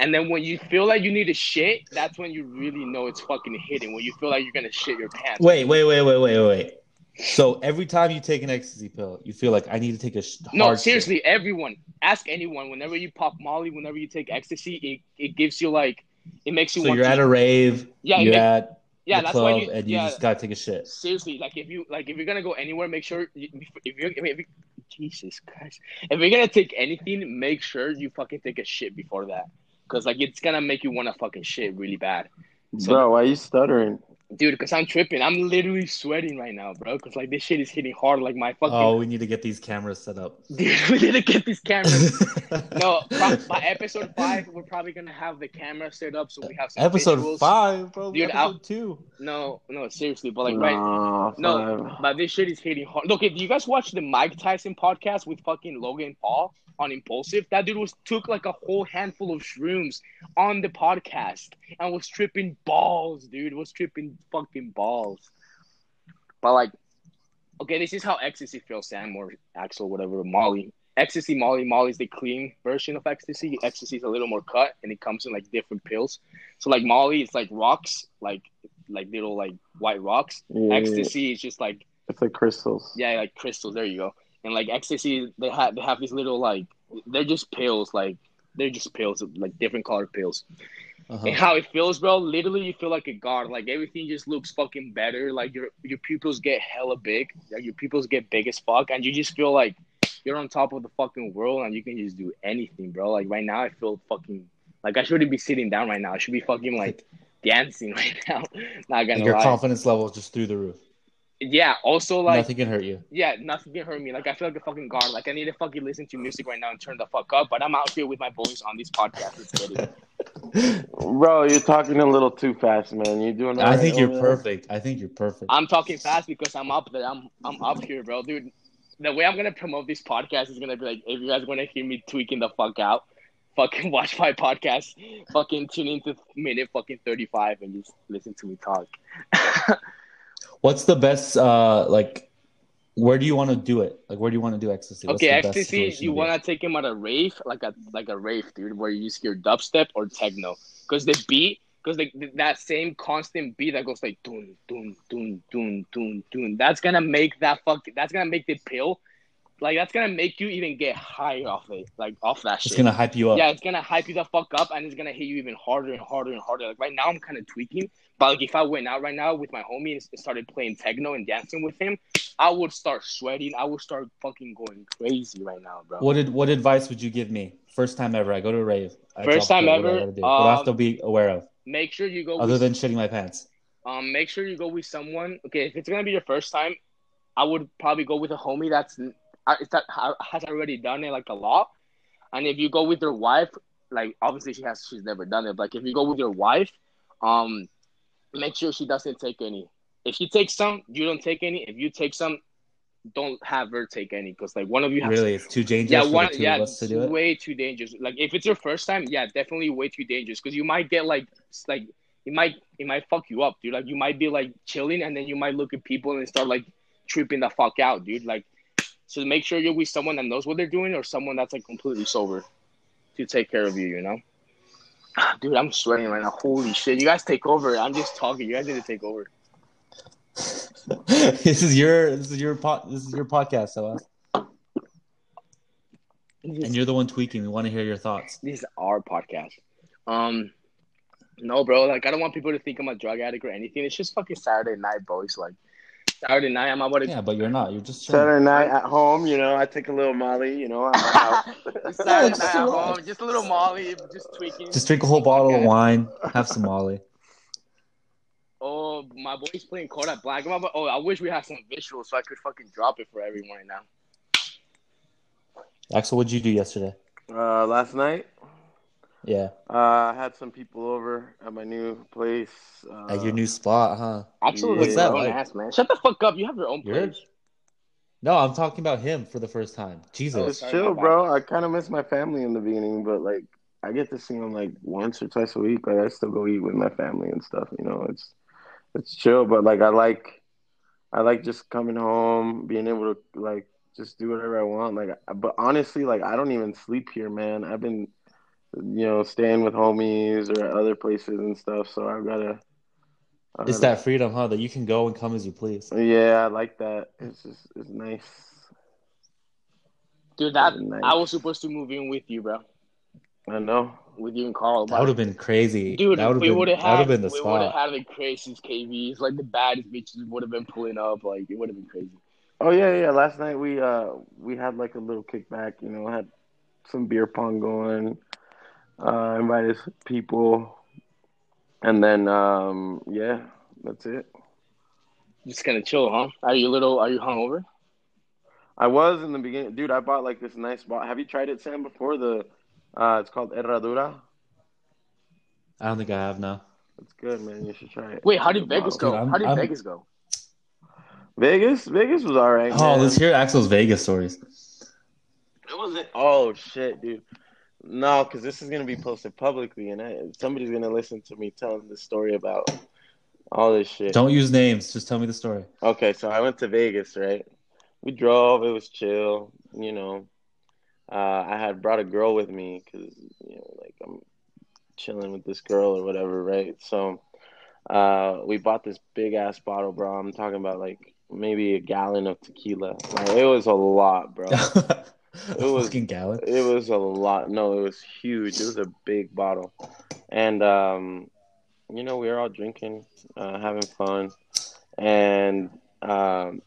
S1: And then when you feel like you need to shit, that's when you really know it's fucking hitting. When you feel like you're gonna shit your pants.
S2: Wait, wait, wait, wait, wait, wait. So every time you take an ecstasy pill, you feel like I need to take a sh-
S1: No,
S2: shit.
S1: seriously, everyone. Ask anyone. Whenever you pop Molly, whenever you take ecstasy, it, it gives you like it makes you
S2: So you're
S1: to.
S2: at a rave,
S1: Yeah,
S2: you're at
S1: yeah,
S2: the
S1: that's
S2: club,
S1: why you.
S2: and you
S1: yeah,
S2: just gotta take a shit.
S1: seriously, like if you like if you're gonna go anywhere, make sure you, if you're if you, Jesus Christ, if you're gonna take anything, make sure you fucking take a shit before that, because like it's gonna make you want to fucking shit really bad. So-
S3: Bro, why are you stuttering?
S1: Dude, because I'm tripping. I'm literally sweating right now, bro. Because like this shit is hitting hard. Like my fucking.
S2: Oh, we need to get these cameras set up.
S1: Dude, we need to get these cameras. no, by episode five, we're probably gonna have the camera set up so we have some
S2: Episode
S1: visuals.
S2: five, bro.
S1: Dude,
S2: episode
S1: I'll-
S2: two.
S1: No, no, seriously, but like right.
S3: Nah,
S1: No, but this shit is hitting hard. Look, do you guys watch the Mike Tyson podcast with fucking Logan Paul on Impulsive? That dude was took like a whole handful of shrooms on the podcast and was tripping balls, dude. Was tripping fucking balls. But like, okay, this is how ecstasy feels, Sam or Axel, whatever, Molly. Ecstasy, Molly, Molly's the clean version of ecstasy. Ecstasy is a little more cut, and it comes in like different pills. So like Molly, it's like rocks, like like little like white rocks.
S3: Yeah,
S1: Ecstasy is just like
S3: It's like crystals.
S1: yeah, like crystals. There you go. And like ecstasy, they have they have these little like they're just pills. Like they're just pills, like different colored pills.
S2: Uh-huh.
S1: And how it feels, bro. Literally, you feel like a god. Like everything just looks fucking better. Like your your pupils get hella big. Like your pupils get big as fuck, and you just feel like you're on top of the fucking world, and you can just do anything, bro. Like right now, I feel fucking like I shouldn't be sitting down right now. I should be fucking like dancing right now. Not gonna
S2: And your
S1: lie.
S2: confidence level is just through the roof.
S1: Yeah. Also, like
S2: Nothing can hurt you.
S1: yeah, nothing can hurt me. Like I feel like a fucking guard. Like I need to fucking listen to music right now and turn the fuck up. But I'm out here with my boys on this podcast. Let's get it.
S3: Bro, you're talking a little too fast, man. You're doing.
S2: I
S3: alright
S2: think you're
S3: over there?
S2: perfect. I think you're perfect.
S1: I'm talking fast because I'm up there. I'm I'm up here, bro, dude. The way I'm gonna promote this podcast is gonna be like, if you guys want to hear me tweaking the fuck out, fucking watch my podcast, fucking tune into minute fucking 35 and just listen to me talk.
S2: What's the best? Uh, like, where do you want to do it? Like, where do you want to do ecstasy? What's
S1: okay, ecstasy. You want to take him at a rave, like a like a rave, dude, where you just hear dubstep or techno, because the beat, because like that same constant beat that goes like dun dun dun dun dun dun. That's gonna make that fuck. That's gonna make the pill like that's gonna make you even get high off it, like off that
S2: It's
S1: shit.
S2: gonna hype you up.
S1: Yeah, it's gonna hype you the fuck up, and it's gonna hit you even harder and harder and harder. Like right now, I'm kind of tweaking, but like if I went out right now with my homie and started playing techno and dancing with him, I would start sweating. I would start fucking going crazy right now, bro.
S2: What did what advice would you give me? First time ever, I go to a rave. I
S1: First time
S2: dead, what I
S1: ever,
S2: gotta do? what I have to
S1: um,
S2: be aware of,
S1: Make sure you go.
S2: other
S1: with,
S2: than shitting my pants?
S1: um, make sure you go with someone. Okay, if it's gonna be your first time, I would probably go with a homie that's that has already done it like a lot. And if you go with your wife, like obviously she has, she's never done it. But like if you go with your wife, um, make sure she doesn't take any. If she takes some, you don't take any. If you take some, don't have her take any because like one of you has
S2: Really, it's too dangerous
S1: yeah, one, yeah,
S2: to
S1: it's
S2: do it.
S1: way too dangerous. Like if it's your first time, yeah, definitely way too dangerous because you might get like like it might it might fuck you up, dude. Like you might be like chilling and then you might look at people and start like tripping the fuck out, dude. Like so make sure you're with someone that knows what they're doing or someone that's like completely sober to take care of you, you know. Dude, I'm sweating right now. Holy shit. You guys take over. I'm just talking. You guys need to take over.
S2: this is your this is your pod, this is your podcast, so and you're the one tweaking. We want to hear your thoughts.
S1: This is our podcast. Um, no, bro. Like, I don't want people to think I'm a drug addict or anything. It's just fucking Saturday night, bro. It's like Saturday night. I'm about to.
S2: Yeah, but you're not. You're just chilling.
S3: Saturday night at home, you know, I take a little Molly, you know, at my house.
S1: Saturday
S2: just
S1: night at home, just a little Molly, just tweaking.
S2: Just drink a whole bottle of wine, have some Molly.
S1: Oh, my boy's playing Kodak Black. I'm about- Oh, I wish we had some visuals so I could fucking drop it for everyone right now.
S2: Axel, what'd you do yesterday?
S3: Uh, last night,
S2: Yeah,
S3: uh, I had some people over at my new place. Uh,
S2: at your new spot, huh?
S1: Absolutely,
S3: What's
S2: that like?
S1: ass, man. Shut the fuck up. You have your own
S2: You're-
S1: place.
S2: No, I'm talking about him for the first time. Jesus.
S3: was
S1: Sorry,
S3: chill, bro. I kind of miss my family in the beginning, but like I get to see them like once or twice a week. Like I still go eat with my family and stuff. You know, it's it's chill, but like I like I like just coming home, being able to like just do whatever I want. Like, but honestly, like I don't even sleep here, man. I've been you know staying with homies or at other places and stuff. So I've gotta.
S2: It's that freedom, huh? That you can go and come as you please.
S3: Yeah, I like that. It's just it's nice.
S1: Dude, that
S3: Nice.
S1: I was supposed to move in with you, bro.
S3: I know.
S1: With you and Carl.
S2: That would have been crazy.
S1: Dude,
S2: that would have
S1: we
S2: been,
S1: would have had
S2: been the
S1: we would have had the craziest KVs, like the baddest bitches would have been pulling up, like it would have been crazy.
S3: Oh yeah, yeah. Last night we uh we had like a little kickback. You know, had some beer pong going. Uh, invited some people, and then um yeah, that's it.
S1: Just kind of chill, huh? Are you a little? Are you hungover?
S3: I was in the beginning, dude. I bought like this nice bottle. Have you tried it, Sam? Before the, uh, it's called Herradura.
S2: I don't think I have now.
S3: It's good, man. You should try it.
S1: Wait, how did Vegas go?
S2: Dude,
S1: how did
S2: I'm-
S1: Vegas go?
S3: Vegas, Vegas was all right.
S2: Oh,
S3: man.
S2: let's hear Axel's Vegas stories.
S3: It wasn't. Oh shit, dude. No, because this is gonna be posted publicly, and I, somebody's gonna listen to me telling the story about all this shit.
S2: Don't use names. Just tell me the story.
S3: Okay, so I went to Vegas, right? We drove. It was chill. You know, uh, I had brought a girl with me because you know, like I'm chilling with this girl or whatever, right? So, uh, we bought this big ass bottle, bro. I'm talking about like maybe a gallon of tequila. Like it was a lot, bro.
S2: it
S3: was-
S2: fucking gallon.
S3: It was a lot. No, it was huge. It was a big bottle, and um, you know, we were all drinking, uh, having fun, and um,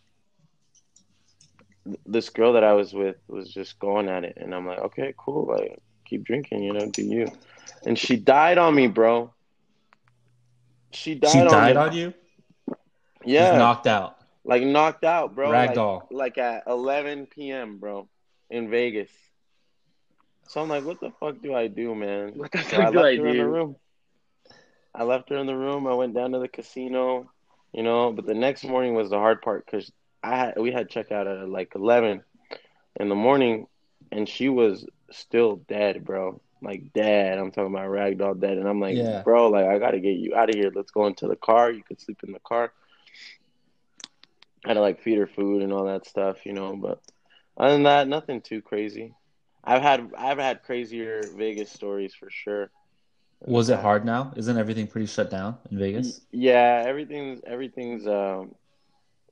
S3: this girl that I was with was just going at it, and I'm like, okay, cool, like keep drinking, you know, do you? And she died on me, bro. She died.
S2: She
S3: on
S2: died
S3: me.
S2: on you.
S3: Yeah,
S2: Just knocked out.
S3: like knocked out, bro. Like,
S2: Ragdoll.
S3: like at 11 p.m., bro, in Vegas. So I'm like, what the fuck do I do, man?
S1: What the
S3: So I
S1: do
S3: left
S1: I
S3: her in the room. I left her in the room. I went down to the casino, you know. But the next morning was the hard part because I had we had checkout at like 11 in the morning, and she was still dead, bro. Like dead. I'm talking about ragdoll dead, and I'm like,
S2: Yeah.
S3: bro, like I gotta get you out of here. Let's go into the car. You could sleep in the car. I had to like feed her food and all that stuff, you know. But other than that, nothing too crazy. I've had I've had crazier Vegas stories for sure.
S2: Was it hard now? Isn't everything pretty shut down in Vegas?
S3: Yeah, everything's everything's um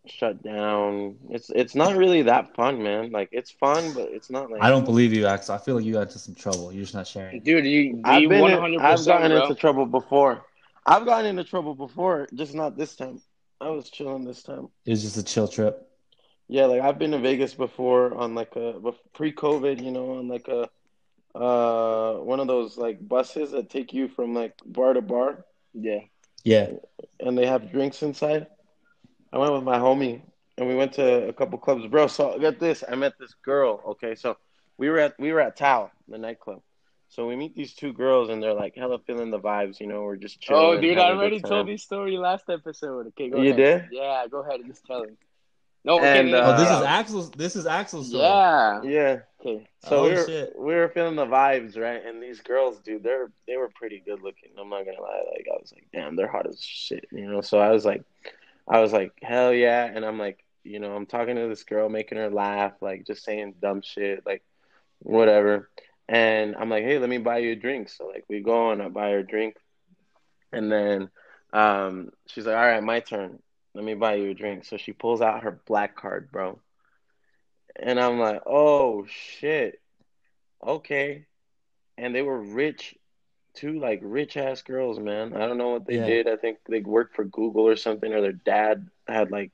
S3: shut down. It's it's not really that fun, man. Like it's fun, but it's not like
S2: I don't believe you, Axel. I feel like you got into some trouble. You're just not sharing.
S1: Dude, you,
S3: I've
S1: you
S3: been in- I've gotten
S1: bro.
S3: into trouble before. I've gotten into trouble before, just not this time. I was chilling this time.
S2: It was just a chill trip.
S3: Yeah, like I've been to Vegas before on like a pre COVID, you know, on like a uh one of those like buses that take you from like bar to bar
S1: Yeah.
S2: Yeah.
S3: and they have drinks inside. I went with my homie and we went to a couple clubs, bro. So get this, I met this girl. Okay, so we were at we were at Tao, the nightclub. So we meet these two girls and they're like hella feeling the vibes, you know. We're just chilling.
S1: Oh, dude, I
S3: having a good
S1: already told this story last episode. Okay, go
S3: You
S1: ahead.
S3: did?
S1: Yeah, go ahead and just tell him. No,
S3: And,
S1: no, no,
S3: uh,
S2: Oh, this is Axel's. This is Axel's story.
S1: Yeah.
S3: Yeah.
S1: Okay.
S3: So
S2: Oh,
S3: we were
S2: shit.
S3: we were feeling the vibes, right? And these girls, dude, they're they were pretty good looking. I'm not gonna lie. Like I was like, damn, they're hot as shit, you know. So I was like, I was like, hell yeah, and I'm like, you know, I'm talking to this girl, making her laugh, like just saying dumb shit, like whatever. And I'm like, hey, let me buy you a drink. So like we go and I buy her a drink, and then um, she's like, all right, my turn. Let me buy you a drink. So she pulls out her black card, bro. And I'm like, oh shit. Okay. And they were rich, two like rich ass girls, man. I don't know what they
S2: Yeah.
S3: did. I think they worked for Google or something, or their dad had like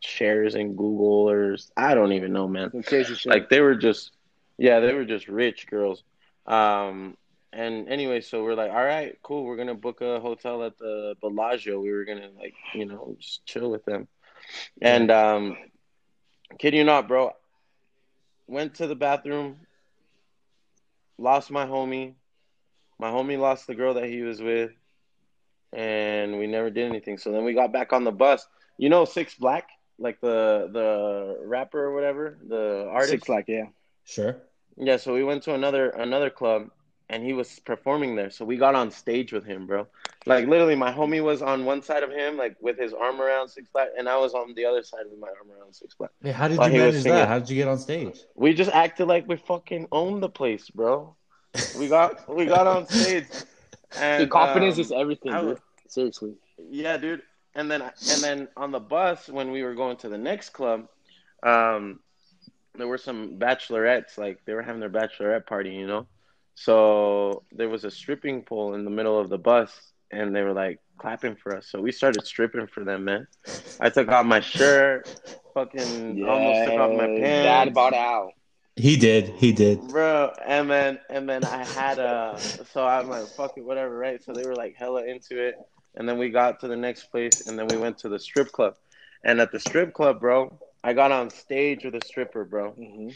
S3: shares in Google, or I don't even know, man.
S1: Some crazy shit.
S3: Like they were just, yeah, they were just rich girls. Um, and anyway, so we're like, all right, cool. We're gonna book a hotel at the Bellagio. We were gonna like, you know, just chill with them. And um, kid you not, bro. Went to the bathroom. Lost my homie. My homie lost the girl that he was with, and we never did anything. So then we got back on the bus. You know, Six Black, like the the rapper or whatever, the artist.
S1: Six Flag, yeah.
S2: Sure.
S3: Yeah, so we went to another another club and he was performing there. So we got on stage with him, bro. Like literally my homie was on one side of him, like with his arm around Six Flags, and I was on the other side with my arm around Six Flags.
S2: Hey, how did
S3: While
S2: you manage that? How did you get on stage?
S3: We just acted like we fucking owned the place, bro. We got we got on stage. And
S1: Dude, confidence
S3: um,
S1: is everything, dude.
S3: was-
S1: Seriously.
S3: Yeah, dude. And then and then on the bus when we were going to the next club, um, there were some bachelorettes, like they were having their bachelorette party, you know. So there was a stripping pole in the middle of the bus, and they were like clapping for us. So we started stripping for them, man. I took off my shirt, fucking almost took off my pants.
S1: Dad bought out.
S2: He did. He did.
S3: bro and then and then i had a so i'm like fuck it whatever right so they were like hella into it and then we got to the next place and then we went to the strip club and at the strip club bro i got on stage with a stripper bro
S1: hmm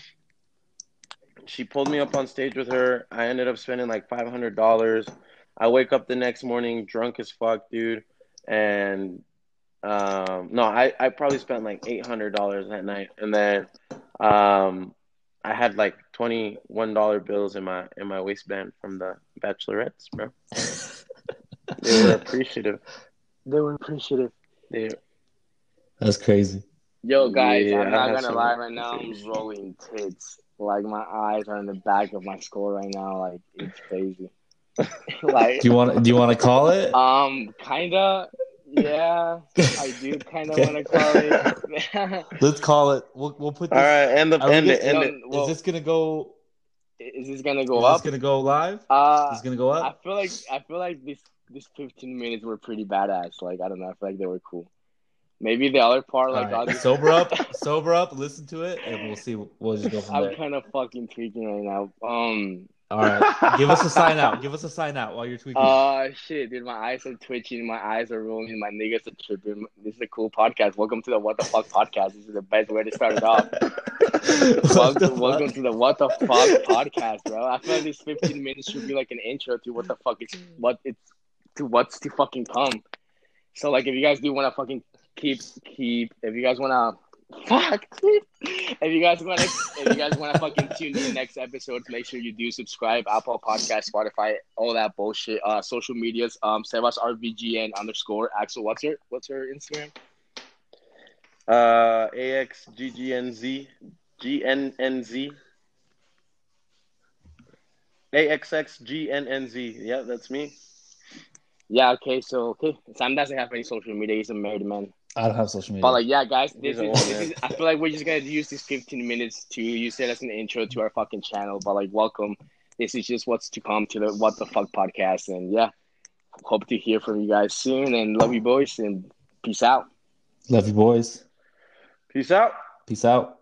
S3: she pulled me up on stage with her i ended up spending like $500 i wake up the next morning drunk as fuck dude and um no i i probably spent like $800 that night and then um I had like twenty one dollar bills in my in my waistband from the bachelorettes, bro. They were appreciative.
S1: They were appreciative.
S3: They
S2: That's crazy.
S1: Yo, guys,
S3: Yeah,
S1: I'm not gonna
S3: some-
S1: lie. Right now, I'm rolling tits. Like my eyes are in the back of my skull right now. Like it's crazy. like,
S2: Do you want? Do you want to call it?
S1: um, kinda. Yeah, I do kind of
S2: Okay.
S1: want to call it.
S2: Let's call it. We'll we'll put
S3: all
S2: this.
S3: right, and the
S2: Are we
S3: and
S2: just-
S3: the, and
S1: well,
S2: is this gonna go?
S1: is this gonna go
S2: is
S1: up?
S2: this gonna go live?
S1: Uh,
S2: Is this gonna go up?
S1: I feel like I feel like this this 15 minutes were pretty badass. Like I don't know, I feel like they were cool. Maybe the other part, like
S2: right.
S1: Just-
S2: Sober up, sober up. Listen to it, and we'll see. We'll just go from
S1: I'm
S2: there.
S1: kind of fucking tweaking right now. Um,
S2: All right. Give us a sign out. Give us a sign out while you're tweaking.
S1: uh, shit, dude, my eyes are twitching, my eyes are rolling, my niggas are tripping. This is a cool podcast. Welcome to the What the Fuck podcast. This is the best way to start it off. Welcome, welcome to the What the Fuck podcast, bro. I feel like this 15 minutes should be like an intro to what the fuck is what it's to what's to fucking come. So like, if you guys do want to fucking keep keep, if you guys want to fuck, if you guys want to, if you guys want to fucking tune in next episode, make sure you do subscribe. Apple Podcast, Spotify, all that bullshit. Uh, social medias. Um, Sebas RVGN underscore Axel. What's her What's her Instagram?
S3: uh AXGGNZ GNNZ AXXGNNZ. Yeah, that's me.
S1: Yeah. Okay. So okay, Sam doesn't have any social media. He's a married man.
S2: I don't have social media.
S1: But like, yeah, guys, this is, this is. I feel like we're just gonna use this 15 minutes to use it as an intro to our fucking channel. But like, welcome. This is just what's to come to the What the Fuck podcast, and yeah, hope to hear from you guys soon. And love you, boys, and peace out.
S2: Love you, boys.
S3: Peace out.
S2: Peace out.